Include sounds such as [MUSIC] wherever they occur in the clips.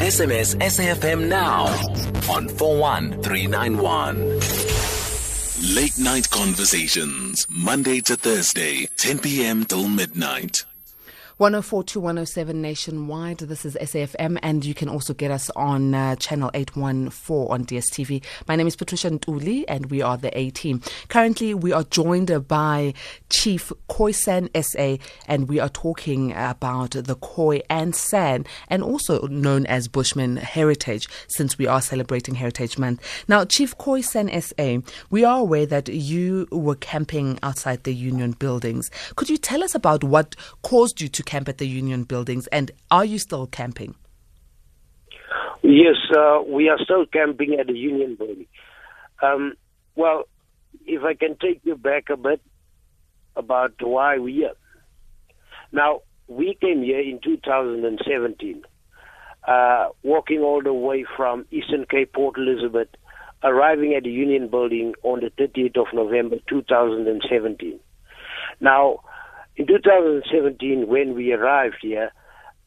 SMS SAFM now on 41391. Late night conversations, Monday to Thursday, 10 p.m. till midnight. 104 to 107 nationwide. This is SAFM, and you can also get us on uh, channel 814 on DSTV. My name is Patricia Ntuli, and we are the A team. Currently, we are joined by Chief Khoisan SA, and we are talking about the Khoi and San, and also known as Bushman Heritage, since we are celebrating Heritage Month. Now, Chief Khoisan SA, we are aware that you were camping outside the union buildings. Could you tell us about what caused you to camp at the union buildings, and are you still camping? Yes, uh, we are still camping at the union building. Um, well, if I can take you back a bit about why we're here. Now, we came here in 2017, uh, walking all the way from Eastern Cape, Port Elizabeth, arriving at the Union Building on the 30th of November 2017. Now, in 2017, when we arrived here,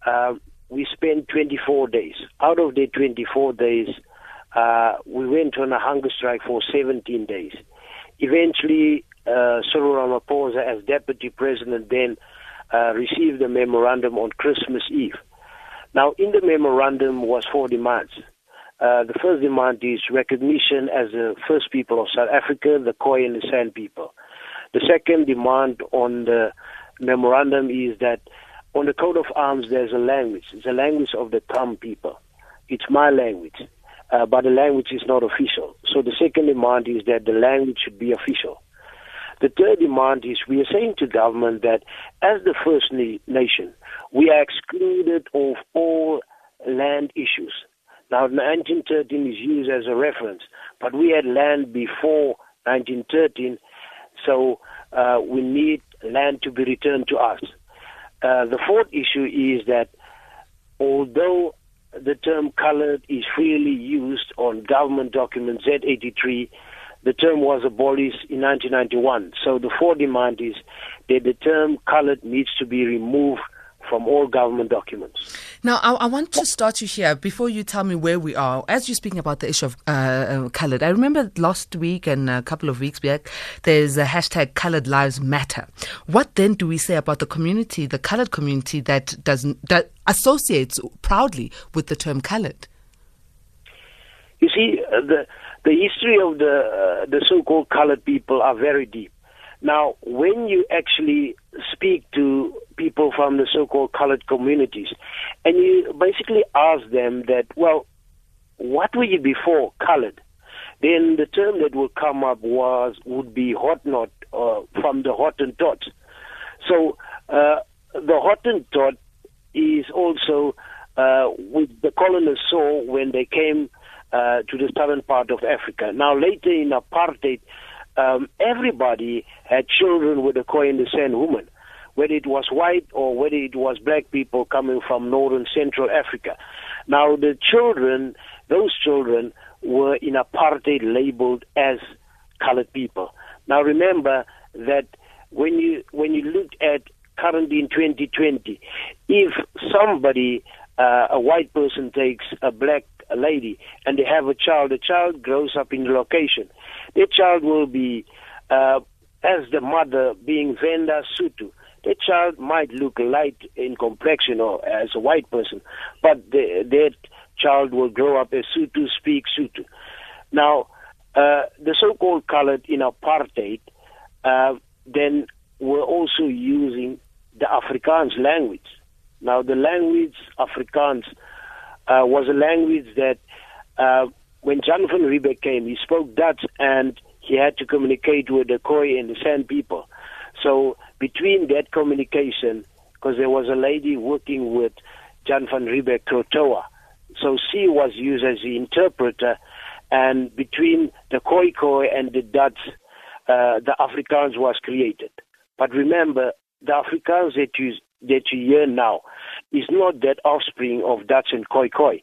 uh, we spent 24 days. Out of the 24 days, uh, we went on a hunger strike for 17 days. Eventually, uh, Cyril Ramaphosa, as deputy president, then uh, received a memorandum on Christmas Eve. Now, in the memorandum was four demands. Uh, the first demand is recognition as the first people of South Africa, the Khoi and the San people. The second demand on the memorandum is that on the coat of arms there's a language. It's a language of the Tham people. It's my language, uh, but the language is not official. So the second demand is that the language should be official. The third demand is we are saying to government that as the first nation, we are excluded of all land issues. Now, 1913 is used as a reference, but we had land before 1913, so uh, we need land to be returned to us. Uh, the fourth issue is that although the term colored is freely used on government documents Z83, the term was abolished in 1991. So the fourth demand is that the term colored needs to be removed from all government documents. Now, I, I, want to start you here before you tell me where we are. As you're speaking about the issue of uh, uh, coloured, I remember last week and a couple of weeks back, there's a hashtag Coloured Lives Matter. What then do we say about the community, the coloured community that doesn't that associates proudly with the term coloured? You see, uh, the the history of the uh, the so-called coloured people are very deep. Now, when you actually speak to people from the so-called colored communities, and you basically ask them that, well, what were you before colored? Then the term that would come up was would be Hottentot uh, from the Hottentot. So uh, the Hottentot is also uh, what the colonists saw when they came uh, to the southern part of Africa. Now later in apartheid, um, everybody had children with a San woman, whether it was white or whether it was black people coming from northern Central Africa. Now, the children, those children, were in apartheid labeled as colored people. Now, remember that when you when you look at currently in 2020, if somebody, uh, a white person takes a black lady and they have a child, the child grows up in the location the child will be, uh, as the mother being Venda Sotho, the child might look light in complexion or as a white person, but the, that child will grow up as Sotho, speak Sotho. Now, uh, the so-called colored in apartheid, uh, then were also using the Afrikaans language. Now, the language Afrikaans uh, was a language that uh, when Jan van Riebeeck came, he spoke Dutch and he had to communicate with the Khoi and the San people. So between that communication, because there was a lady working with Jan van Riebeeck Krotoa, so she was used as the interpreter, and between the Khoi Khoi and the Dutch, uh, the Afrikaans was created. But remember, the Afrikaans that you that you hear now is not that offspring of Dutch and Khoi Khoi.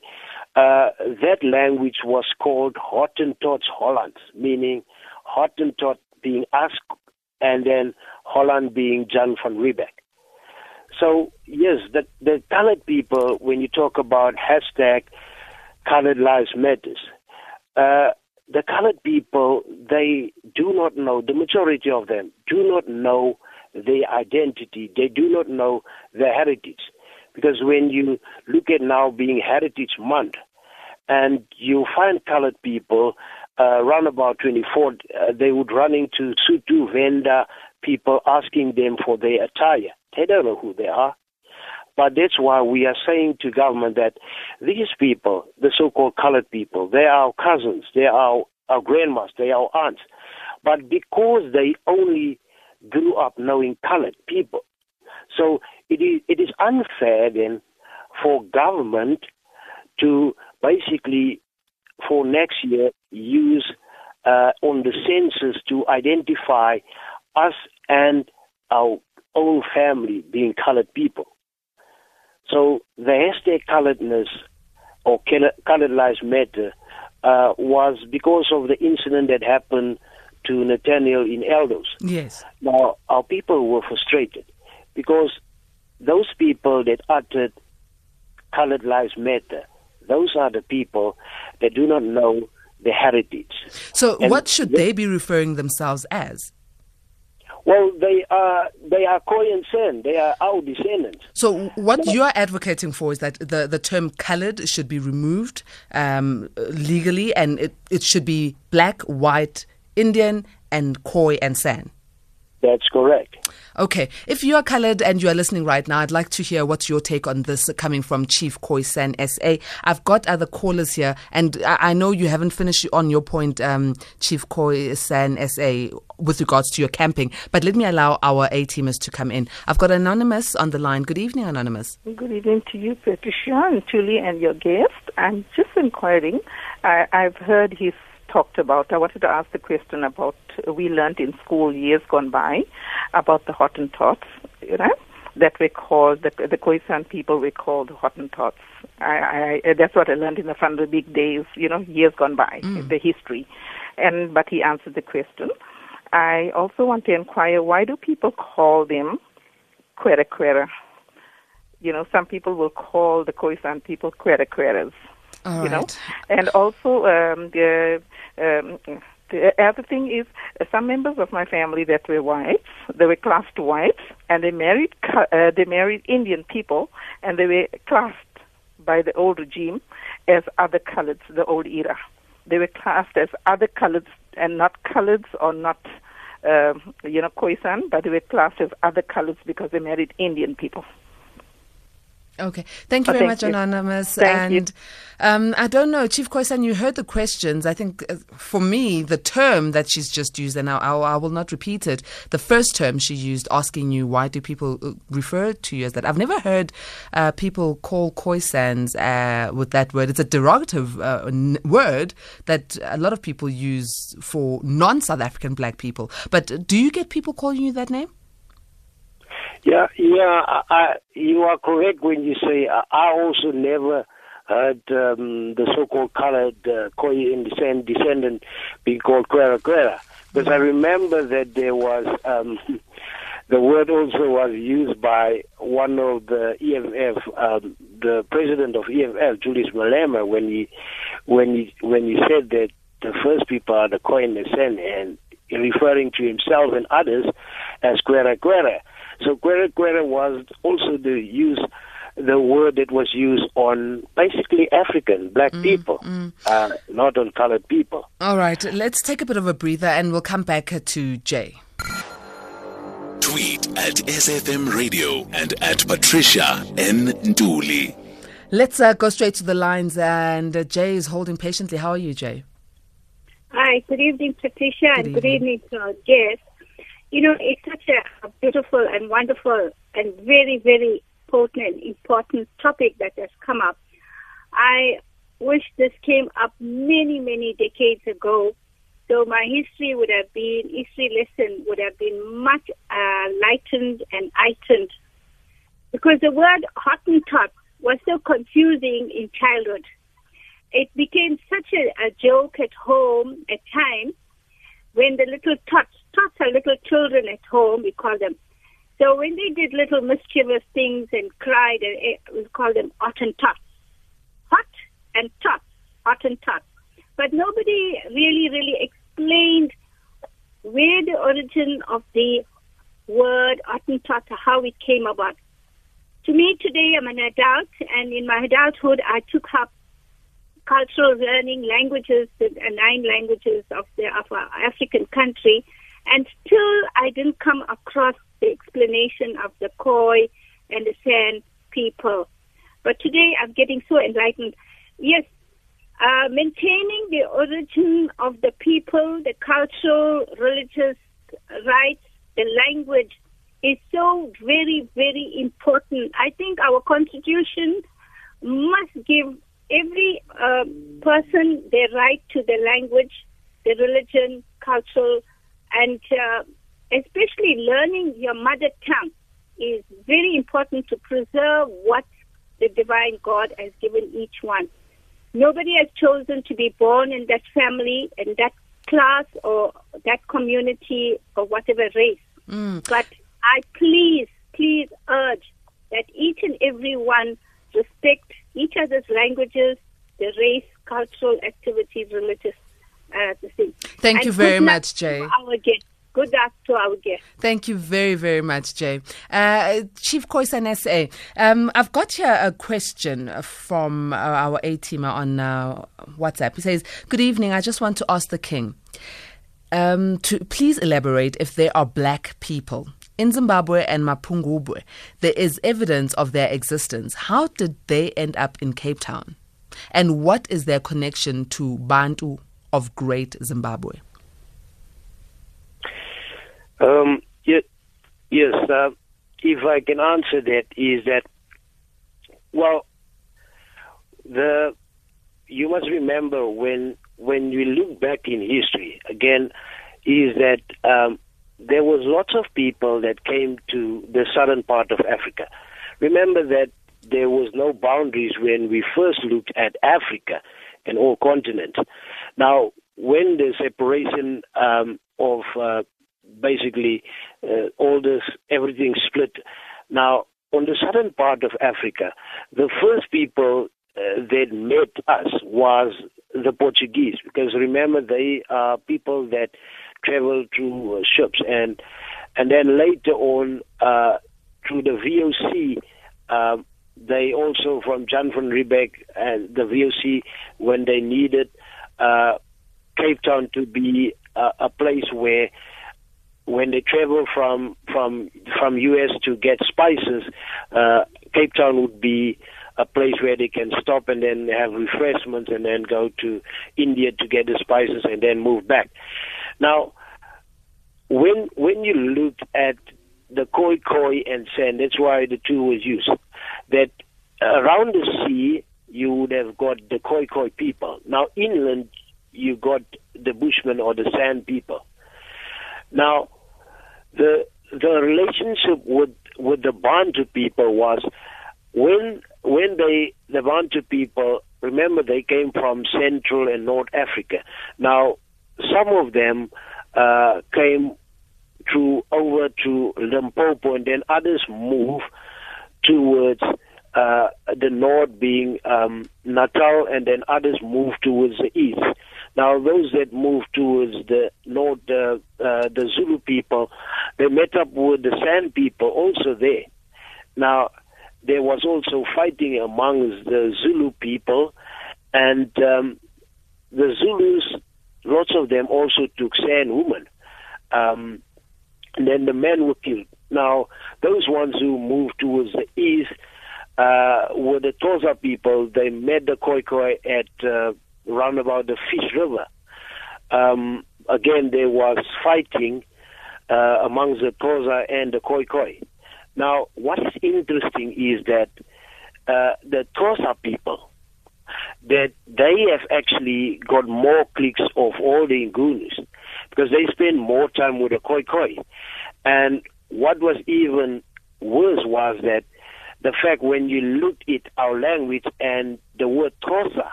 Uh, that language was called Hottentots Holland, meaning Hottentot being us and then Holland being Jan van Riebeeck. So yes, the the colored people, when you talk about hashtag colored lives matters, uh, the colored people they do not know. The majority of them do not know their identity. They do not know their heritage, because when you look at now being Heritage Month, and you find colored people uh, around about 24, uh, they would run into Sotho Venda people asking them for their attire. They don't know who they are. But that's why we are saying to government that these people, the so-called colored people, they are our cousins, they are our, grandmas, they are our aunts. But because they only grew up knowing colored people, so it is, it is unfair then for government to basically for next year use uh, on the census to identify us and our own family being colored people. So the hashtag coloredness or colored lives matter uh, was because of the incident that happened to Nathaniel in Eldos. Yes. Now, our people were frustrated because those people that uttered colored lives matter, those are the people that do not know the heritage. So, and what should they be referring themselves as? Well, they are they are Korean Sen. They are our descendants. So, what you are advocating for is that the, the term "colored" should be removed um, legally, and it, it should be black, white, Indian, and Khoi and San. That's correct. Okay. If you are colored and you are listening right now, I'd like to hear what's your take on this coming from Chief Khoisan SA. I've got other callers here, and I, know you haven't finished on your point, um, Chief Khoisan SA, with regards to your camping, but let me allow our A teamers to come in. I've got Anonymous on the line. Good evening, Anonymous. Good evening to you, Patricia Ntuli, and your guest. I'm just inquiring. I, I've heard his talked about. I wanted to ask the question about we learned in school years gone by about the Hottentots, you know, that we called the the Khoisan people we called Hottentots. I, I that's what I learned in the big days, you know, years gone by, mm. the history. And but he answered the question. I also want to inquire why do people call them Kwerekwere? You know, some people will call the Khoisan people Kwerekweres. All you right. know, and also um, the um, the other thing is uh, some members of my family that were whites, they were classed whites, and they married uh, they married Indian people, and they were classed by the old regime as other coloreds, the old era. They were classed as other coloreds and not coloreds or not, uh, you know, Khoisan, but they were classed as other coloreds because they married Indian people. Okay. Thank you oh, very thank much, you. Anonymous. Thank and you. Um, I don't know, Chief Khoisan, you heard the questions. I think uh, for me, the term that she's just used, and I, I, I, will not repeat it, the first term she used, asking you why do people uh, refer to you as that. I've never heard uh, people call Khoisans uh, with that word. It's a derogative uh, n- word that a lot of people use for non South African black people. But do you get people calling you that name? Yeah, yeah, I, you are correct when you say I, also never heard um, the so-called colored uh, Khoi descend, descendant being called Kwerekwere. Because I remember that there was um, [LAUGHS] the word also was used by one of the EFF, um, the president of EFF, Julius Malema, when he when he when he said that the first people are the Khoi and and referring to himself and others as Kwerekwere. So kwerekwere was also the use the word that was used on basically African black mm, people, mm. Uh, not on colored people. All right, let's take a bit of a breather and we'll come back to Jay. Tweet at SAFM Radio and at Patricia N. Dooley. Let's uh, go straight to the lines, and uh, Jay is holding patiently. How are you, Jay? Hi, good evening, Patricia, good and good evening to our guests. You know, it's such a, beautiful and wonderful and very, very potent, important topic that has come up. I wish this came up many, many decades ago. So my history would have been, history lesson would have been much uh, lightened and heightened. Because the word Hottentot was so confusing in childhood. It became such a, a joke at home at times when the little tots, tots are little children at home, we call them. So when they did little mischievous things and cried, we called them Hottentots. Hot and tots, Hottentots. But nobody really, really explained where the origin of the word Hottentot, how it came about. To me today, I'm an adult, and in my adulthood, I took up cultural learning, languages, the uh, nine languages of the of our African country, and still I didn't come across the explanation of the Khoi and the San people. But today I'm getting so enlightened. Yes, uh, maintaining the origin of the people, the cultural, religious rights, the language is so very, very important. I think our constitution must give every uh, person their right to the language, the religion, cultural, and uh, especially learning your mother tongue is very important to preserve what the divine God has given each one. Nobody has chosen to be born in that family, in that class, or that community, or whatever race. Mm. But I please, please urge that each and every one respect each other's languages, the race, cultural activities, religious uh. Thank and you very much, Jay. Our guest. Good luck to our guest. Thank you very, very much, Jay. Uh, Chief Khoisan SA, um, I've got here a question from uh, our A teamer on uh, WhatsApp. He says, Good evening. I just want to ask the King um, to please elaborate if there are black people in Zimbabwe and Mapungubwe, there is evidence of their existence. How did they end up in Cape Town? And what is their connection to Bantu of Great Zimbabwe? Um, yes, yes uh, if I can answer that, is that, well, the you must remember when when you look back in history again, is that um, there was lots of people that came to the southern part of Africa. Remember that there was no boundaries when we first looked at Africa and all continents. Now, when the separation um, of uh, basically uh, all this, everything split. Now, on the southern part of Africa, the first people uh, that met us was the Portuguese, because remember they are people that travel through uh, ships, and and then later on uh, through the VOC, uh, they also from Jan van Riebeeck and the VOC when they needed uh, Cape Town to be a, a place where when they travel from from from US to get spices, uh, Cape Town would be a place where they can stop and then have refreshments and then go to India to get the spices and then move back. Now, when when you look at the Khoi Khoi and San. that's why the two was used. That around the sea you would have got the Khoi Khoi people. Now inland you got the Bushmen or the San people. Now the the relationship with with the Bantu people was when when they the Bantu people remember they came from Central and North Africa. Now some of them uh, came to over to Limpopo, and then others move towards uh, the north, being um, Natal, and then others move towards the east. Now, those that move towards the north, uh, uh, the Zulu people, they met up with the San people also there. Now, there was also fighting amongst the Zulu people, and um, the Zulus, lots of them also took San women. Um, and then the men were killed. Now, those ones who moved towards the east uh, were the Xhosa people. They met the Khoi at uh, around about the Fish River. Um, again, there was fighting uh, amongst the Xhosa and the Khoi Now, what is interesting is that uh, the Xhosa people, that they have actually got more clicks of all the Ngunis because they spend more time with the Khoi Khoi. And what was even worse was that the fact when you looked at our language and the word Xhosa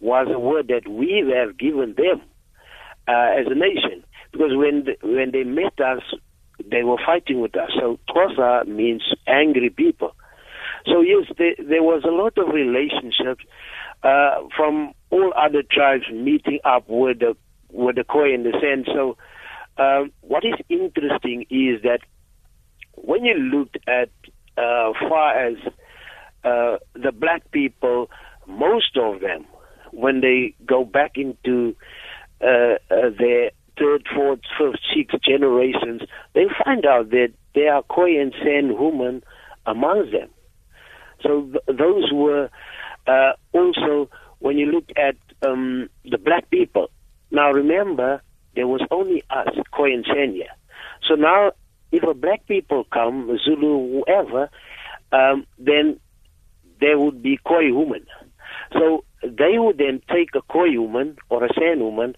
was a word that we have given them uh, as a nation. Because when the, when they met us they were fighting with us. So Xhosa means angry people. So yes, there, there was a lot of relationships uh, from all other tribes meeting up with the with the Khoi and the San. So um, what is interesting is that when you look at uh, far as uh, the black people, most of them, when they go back into uh, uh, their third, fourth, fifth, sixth generations, they find out that there are Khoi and San women amongst them. So th- those were uh, also, when you look at um, the black people, now remember, there was only us, San. So now, if a black people come, Zulu, whoever, um, then there would be Khoi women. So they would then take a Khoi woman or a San woman,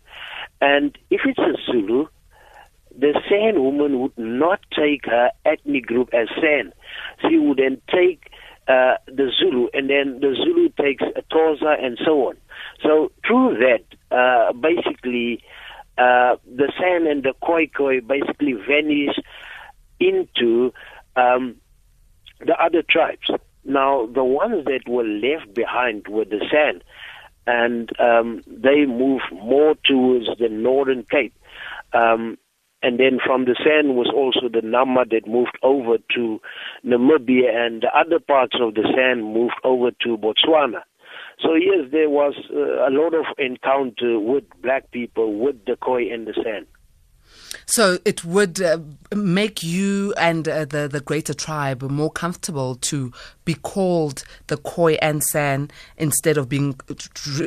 and if it's a Zulu, the San woman would not take her ethnic group as San. She would then take uh, the Zulu, and then the Zulu takes a Xhosa and so on. So through that, uh, basically, uh, the San and the Khoi Khoi basically vanish into um, the other tribes. Now, the ones that were left behind were the San, and um, they moved more towards the Northern Cape. Um, and then from the San was also the Nama that moved over to Namibia, and the other parts of the San moved over to Botswana. So yes, there was uh, a lot of encounter with black people, with the Khoi in the San. So it would uh, make you and uh, the the greater tribe more comfortable to be called the Khoi and instead of being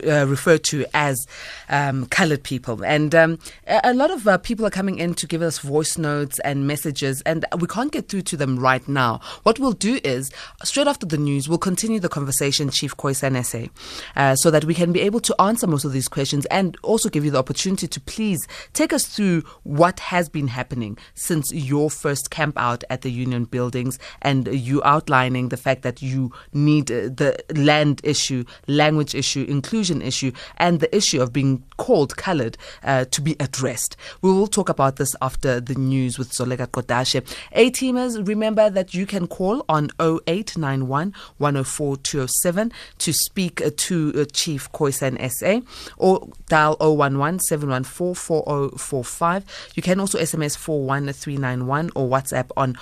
uh, referred to as um, colored people. And um, a lot of uh, people are coming in to give us voice notes and messages, and we can't get through to them right now. What we'll do is, straight after the news, we'll continue the conversation, Chief Khoisan SA, uh, so that we can be able to answer most of these questions and also give you the opportunity to please take us through what has been happening since your first camp out at the union buildings and you outlining the fact that you need uh, the land issue, language issue, inclusion issue, and the issue of being called colored uh, to be addressed. We will talk about this after the news with Zoleka Kodashe. A teamers, remember that you can call on 0891 104 207 to speak uh, to uh, Chief Khoisan SA or dial 011 714 4045. You can also SMS 41391 or WhatsApp on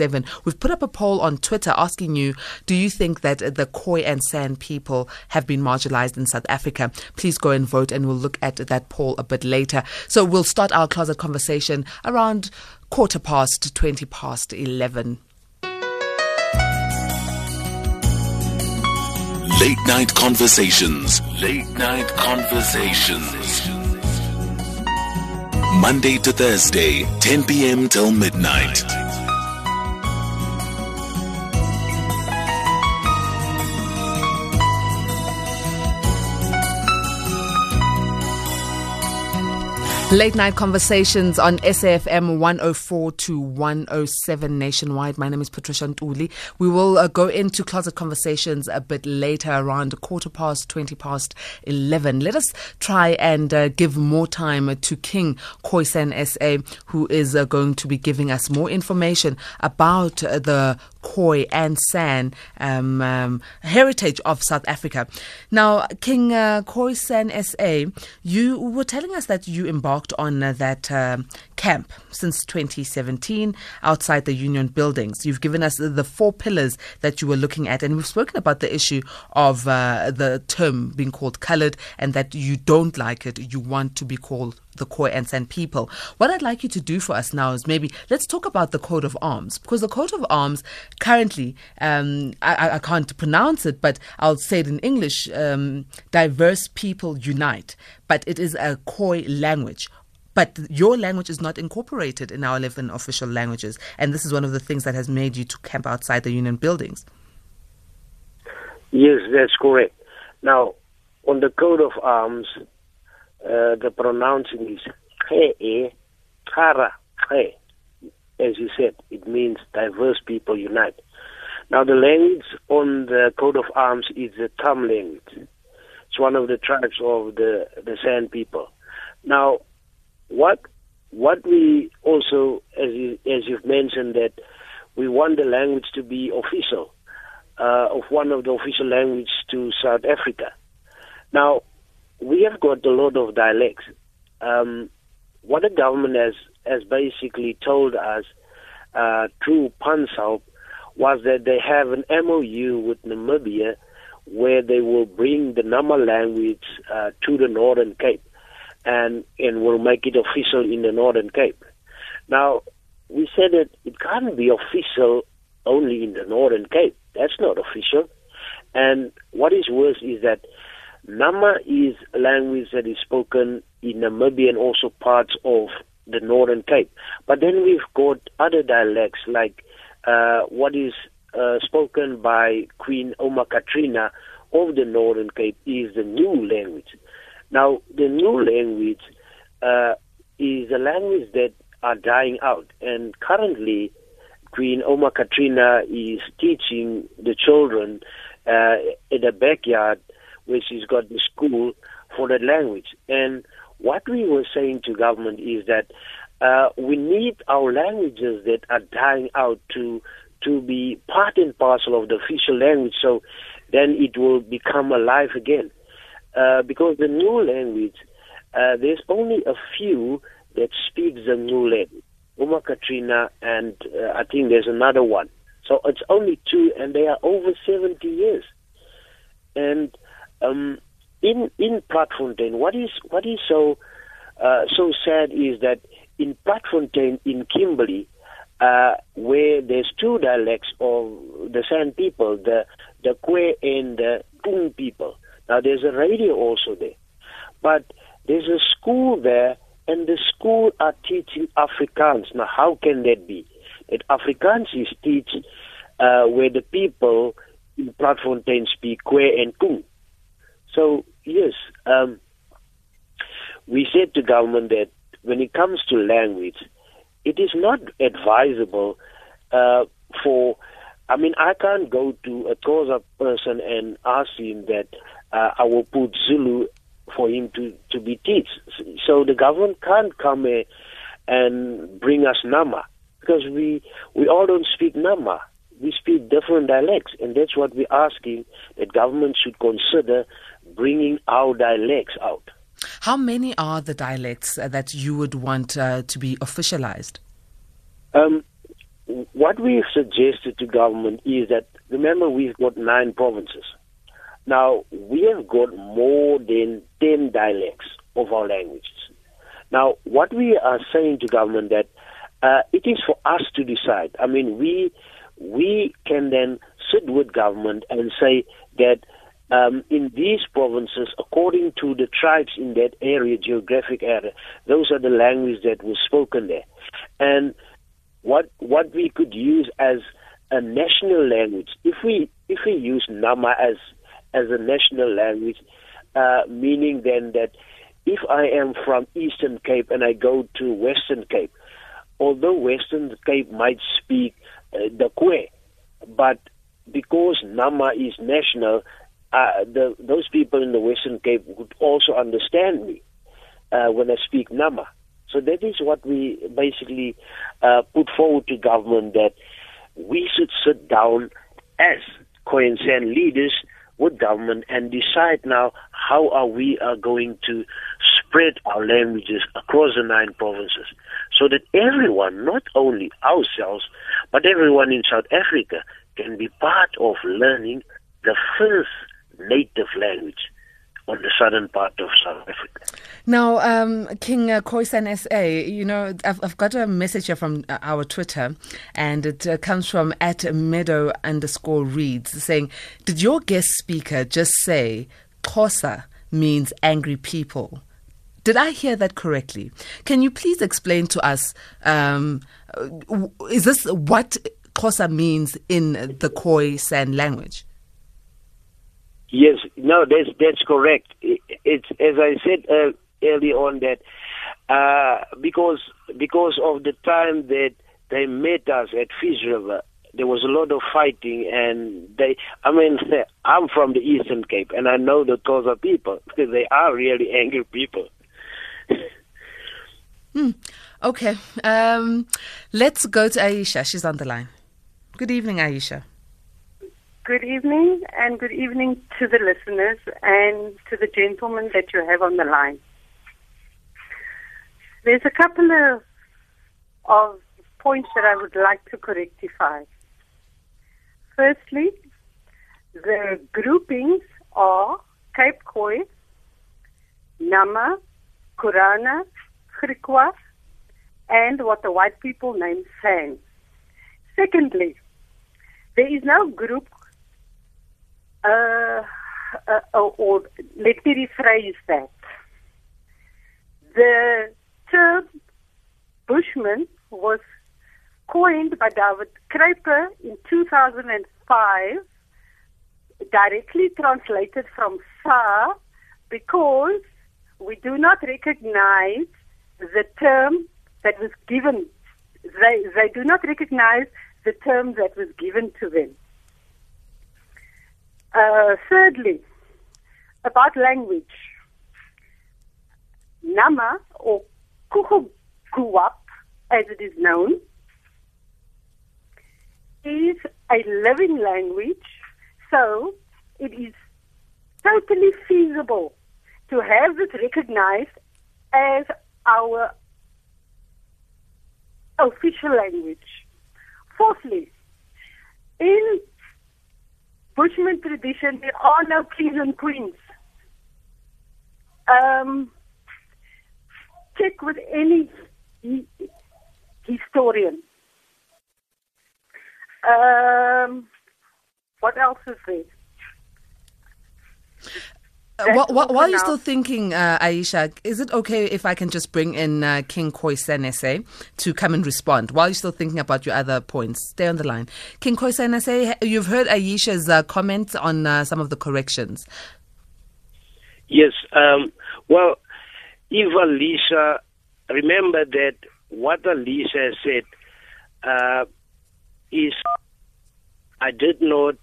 0614104107. We've put up a poll on Twitter asking you, do you think that the Khoi and San people have been marginalized in South Africa? Please go and vote and we'll look at that poll a bit later. So we'll start our closet conversation around quarter past 20 past 11. Late night conversations. Late night conversations. Monday to Thursday, 10 p.m. till midnight. Late night conversations on SAFM 104 to 107 nationwide. My name is Patricia Ntuli. We will uh, go into closet conversations a bit later, around quarter past, 20 past 11. Let us try and uh, give more time to King Khoisan SA, who is uh, going to be giving us more information about uh, the Khoi and San um, um, heritage of South Africa. Now, King uh, Khoisan SA, you were telling us that you embarked on uh, that uh, camp since 2017 outside the union buildings. You've given us the four pillars that you were looking at, and we've spoken about the issue of uh, the term being called colored and that you don't like it, you want to be called the Khoi and San people. What I'd like you to do for us now is maybe let's talk about the coat of arms because the coat of arms currently um, I, I, can't pronounce it, but I'll say it in English: um, diverse people unite. But it is a Khoi language. But your language is not incorporated in our 11 official languages, and this is one of the things that has made you to camp outside the union buildings. Yes, that's correct. Now, on the coat of arms, uh, the pronouncing is Khe, Kara, Khe. As you said, it means diverse people unite. Now, the language on the coat of arms is the Tham language. It's one of the tribes of the, the San people. Now, what what we also, as you, as you've mentioned, that we want the language to be official, uh, of one of the official languages to South Africa. Now, we have got a lot of dialects. Um, what the government has has basically told us uh, through PanSALB was that they have an MOU with Namibia where they will bring the Nama language uh, to the Northern Cape and and will make it official in the Northern Cape. Now, we said that it can't be official only in the Northern Cape. That's not official. And what is worse is that Nama is a language that is spoken in Namibia and also parts of the Northern Cape. But then we've got other dialects like uh, what is uh, spoken by Queen Ouma Katrina of the Northern Cape is the N|uu language. Now, the N|uu language uh, is a language that are dying out, and currently, Queen Ouma Katrina is teaching the children uh, in the backyard where she's got the school for that language. And what we were saying to government is that uh, we need our languages that are dying out to to be part and parcel of the official language, so then it will become alive again. Uh, because the N|uu language, uh, there's only a few that speak the N|uu language. Ouma Katrina, and uh, I think there's another one. So it's only two, and they are over 70 years. And um, in in Platfontein, what is what is so uh, so sad is that in Platfontein, in Kimberley, uh, where there's two dialects of the San people, the the Khwe and the Kung people. Now there's a radio also there, but there's a school there, and the school are teaching Afrikaans. Now how can that be? That Afrikaans is teach uh, where the people in Platfontein speak Khwe and Kung. So yes, um, we said to government that when it comes to language, it is not advisable uh, for. I mean, I can't go to a Xhosa person and ask him that uh, I will put Zulu for him to, to be teach. So the government can't come and bring us Nama because we we all don't speak Nama. We speak different dialects, and that's what we're asking that government should consider bringing our dialects out. How many are the dialects uh, that you would want uh, to be officialized? Um, what we've suggested to government is that remember we've got nine provinces. Now we have got more than ten dialects of our languages. Now what we are saying to government that uh, it is for us to decide. I mean we we can then sit with government and say that um, in these provinces, according to the tribes in that area, geographic area, those are the languages that were spoken there. And what what we could use as a national language, if we if we use Nama as as a national language, uh, meaning then that if I am from Eastern Cape and I go to Western Cape, although Western Cape might speak uh, the Khwe, but because Nama is national, uh, the, those people in the Western Cape would also understand me uh, when I speak Nama. So that is what we basically uh, put forward to government that we should sit down as Khoisan San leaders with government and decide now how are we are going to spread our languages across the nine provinces so that everyone, not only ourselves, but everyone in South Africa can be part of learning the first native language on the southern part of South Africa. Now, um, King uh, Khoisan SA, you know, I've, I've, got a message here from uh, our Twitter, and it uh, comes from at meadow underscore reads saying, Did your guest speaker just say Xhosa means angry people? Did I hear that correctly? Can you please explain to us, um, is this what Xhosa means in the Khoisan language? Yes, no, that's that's correct. It's as I said uh, early on that uh, because because of the time that they met us at Fish River, there was a lot of fighting, and they. I mean, [LAUGHS] I'm from the Eastern Cape, and I know the Xhosa people [LAUGHS] because they are really angry people. [LAUGHS] Hmm. Okay. Um, let's go to Aisha. She's on the line. Good evening, Aisha. Good evening, and good evening to the listeners and to the gentleman that you have on the line. There's a couple of, of points that I would like to correctify. Firstly, the groupings are Cape Khoi, Nama, Korana, Griqua, and what the white people name San. Secondly, there is no group, uh, uh, or let me rephrase that. The term Bushman was coined by David Kruiper in 2005, directly translated from Sa, because we do not recognize the term that was given. They, they do not recognize the term that was given to them. Uh, thirdly, about language. Nama or Khoekhoegowab, as it is known, is a living language, so it is totally feasible to have it recognized as our official language. Fourthly, in Bushman tradition, there are no kings and queens. Um, check with any historian. Um, what else is there? Uh, while, while, while you're still thinking, uh, Aisha, is it okay if I can just bring in uh, King Khoisan SA to come and respond while you're still thinking about your other points? Stay on the line. King Khoisan SA, you've heard Aisha's uh, comments on uh, some of the corrections. Yes. Um, well, if Alicia, remember that what Alicia said uh, is I did not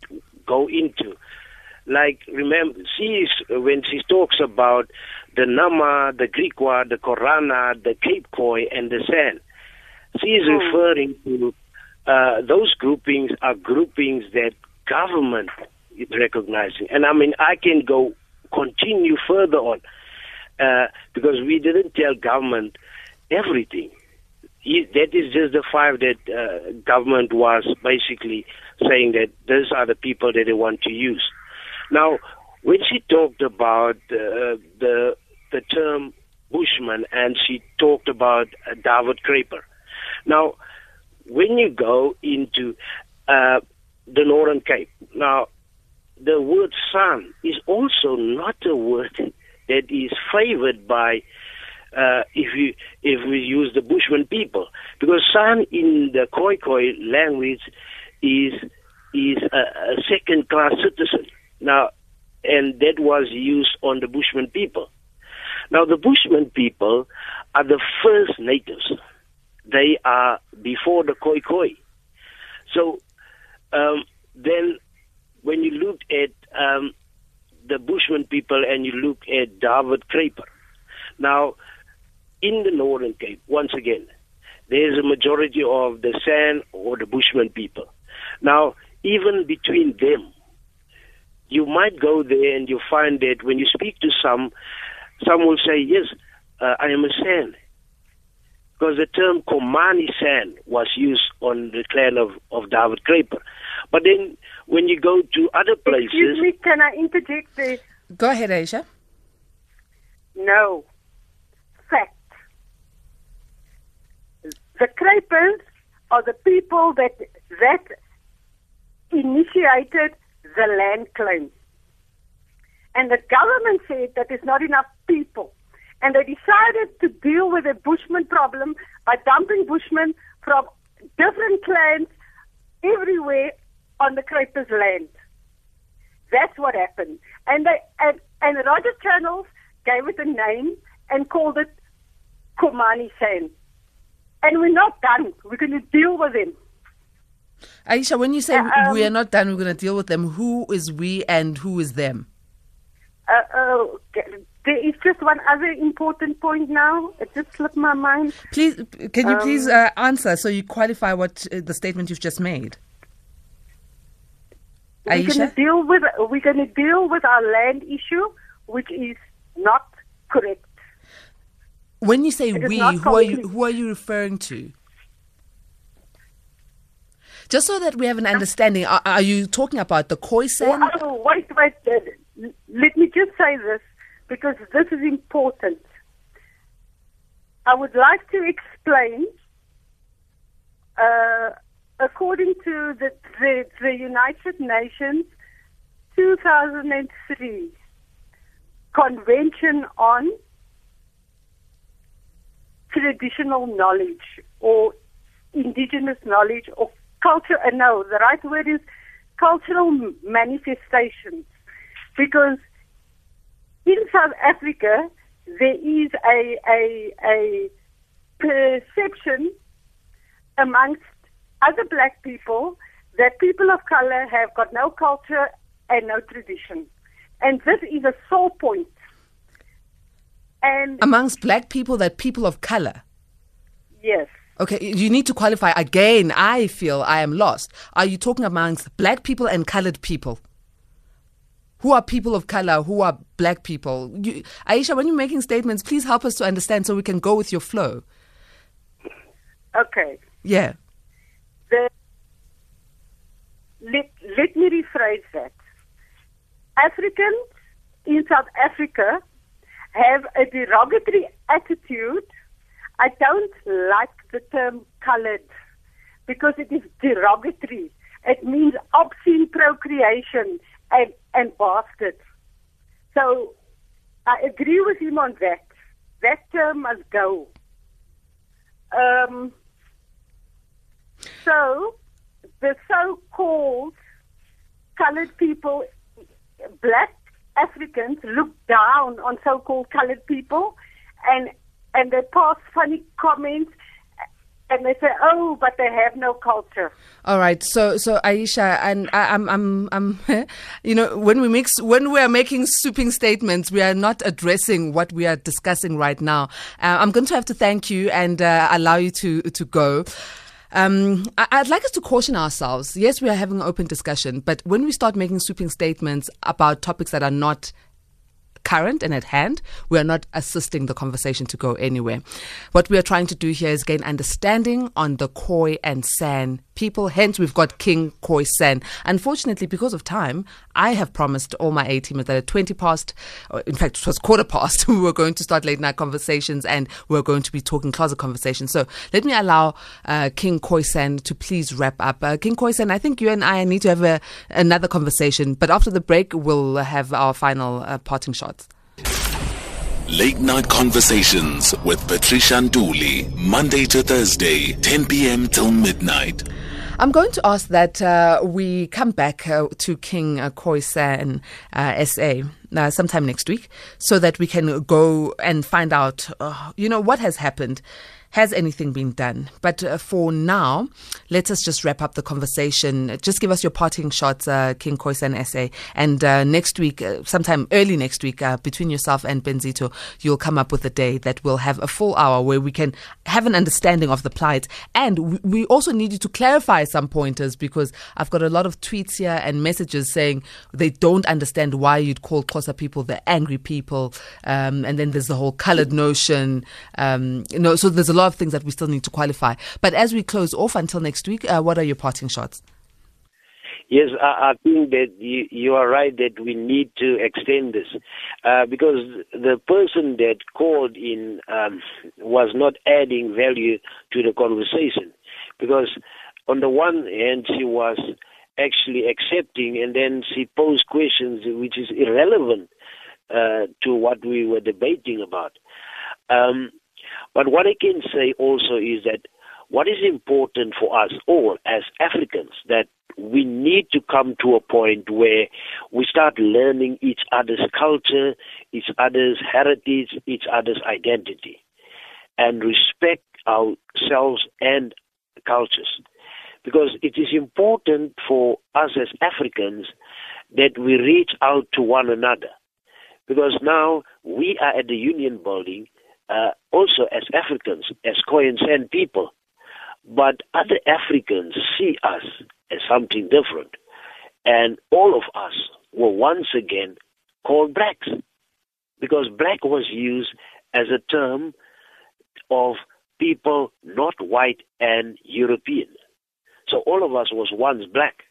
go into like remember she is when she talks about the Nama, the Griqua, the Korana, the Cape Khoi, and the San. She is Oh. referring to uh, those groupings are groupings that government is recognizing, and I mean I can go continue further on uh, because we didn't tell government everything. That is just the five that uh, government was basically saying that those are the people that they want to use. Now, when she talked about uh, the the term Bushman and she talked about uh, David Kruiper. Now, when you go into uh, the Northern Cape, now the word San is also not a word [LAUGHS] that is favored by uh, if you if we use the Bushman people because San in the Khoi Khoi language is is a, a second class citizen now and that was used on the Bushman people now the Bushman people are the first natives they are before the Khoi Khoi so um, then when you look at um, the Bushman people and you look at David Kruiper. Now, in the Northern Cape, once again, there's a majority of the San or the Bushman people. Now, even between them, you might go there and you find that when you speak to some, some will say, yes, uh, I am a San. Because the term Khomani San was used on the clan of, of David Kruiper. But then when you go to other places, Excuse me, can I interject there? Go ahead, Asia. No. Fact. The Kruipers are the people that that initiated the land claims. And the government said that there's not enough people. And they decided to deal with the Bushman problem by dumping Bushmen from different clans everywhere on the Kruipers land. That's what happened. And they and, and Roger Chennells gave it a name and called it Khomani San. And we're not done. We're going to deal with them. Aisha, when you say Yeah, um, we are not done, we're going to deal with them, who is we and who is them? Uh, uh, there is just one other important point now. It just slipped my mind. Please, can you Um, please uh, answer so you qualify what uh, the statement you've just made? We're going to deal with we're going to deal with our land issue, which is not correct. When you say It we, who are you who are you referring to? Just so that we have an understanding, are, are you talking about the Khoisan? Oh, wait, wait. uh, Let me just say this because this is important. I would like to explain. Uh, according to the, the the United Nations 2003 Convention on traditional knowledge or indigenous knowledge or culture. Uh, no, the right word is cultural manifestations. Because in South Africa, there is a, a, a perception amongst other black people that people of color have got no culture and no tradition. And this is a sore point. And Amongst black people, that people of color. yes, Okay, you need to qualify again. I feel I am lost. Are you talking amongst black people and colored people? Who are people of color? Who are black people? You, Aisha, when you're making statements, please help us to understand so we can go with your flow. okay. Yeah. the let, let me rephrase that. Africans in South Africa have a derogatory attitude. I don't like the term colored because it is derogatory. It means obscene procreation and, and bastard. So I agree with him on that. That term must go. Um, so, the so-called colored people, black Africans, look down on so-called colored people, and and they pass funny comments, and they say, "Oh, but they have no culture." All right. So, so Aisha, and I, I'm, I'm, I'm, [LAUGHS] you know, when we mix, when we are making sweeping statements, we are not addressing what we are discussing right now. Uh, I'm going to have to thank you and uh, allow you to to go. Um, I, I'd like us to caution ourselves. Yes, we are having an open discussion, but when we start making sweeping statements about topics that are not current and at hand, we are not assisting the conversation to go anywhere. What we are trying to do here is gain understanding on the Khoi and San people. Hence, we've got King Khoi San. Unfortunately, because of time, I have promised all my A teamers that at 20 past, in fact, it was quarter past, [LAUGHS] we were going to start late night conversations and we're going to be talking closet conversations. So let me allow uh, King Khoi San to please wrap up. Uh, King Khoi San, I think you and I need to have a, another conversation, but after the break, we'll have our final uh, parting shots. Late Night Conversations with Patricia Ntuli, Monday to Thursday, 10 p.m. till midnight. I'm going to ask that uh, we come back uh, to King uh, Khoi San uh, SA uh, sometime next week so that we can go and find out, uh, you know, what has happened. Has anything been done? But uh, for now, let us just wrap up the conversation. Just give us your parting shots, uh, King Khoisan SA. And uh, next week, uh, sometime early next week, uh, between yourself and Benzito, you'll come up with a day that will have a full hour where we can have an understanding of the plight. And we, also need you to clarify some pointers because I've got a lot of tweets here and messages saying they don't understand why you'd call Xhosa people the angry people. Um, and then there's the whole colored notion. Um, you know, so there's a lot of things that we still need to qualify. But as we close off until next week, uh, what are your parting shots? Yes, I, I think that you, you are right that we need to extend this uh, because the person that called in um, was not adding value to the conversation. Because on the one hand, she was actually accepting, and then she posed questions which is irrelevant uh, to what we were debating about. Um, but what I can say also is that what is important for us all as Africans that we need to come to a point where we start learning each other's culture, each other's heritage, each other's identity, and respect ourselves and cultures. Because it is important for us as Africans that we reach out to one another. Because now we are at the Union Building uh, also as Africans, as Khoisan San people. But other Africans see us as something different. And all of us were once again called blacks because black was used as a term of people not white and European. So all of us was once black.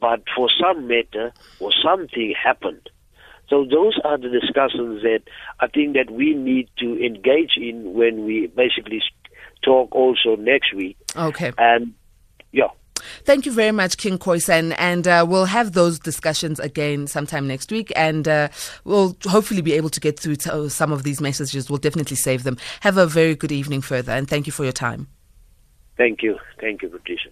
But for some matter or something happened. So those are the discussions that I think that we need to engage in when we basically talk also next week. Okay. And yeah. Thank you very much, King Khoisan. And uh, we'll have those discussions again sometime next week. And uh, we'll hopefully be able to get through to some of these messages. We'll definitely save them. Have a very good evening further. And thank you for your time. Thank you. Thank you, Patricia.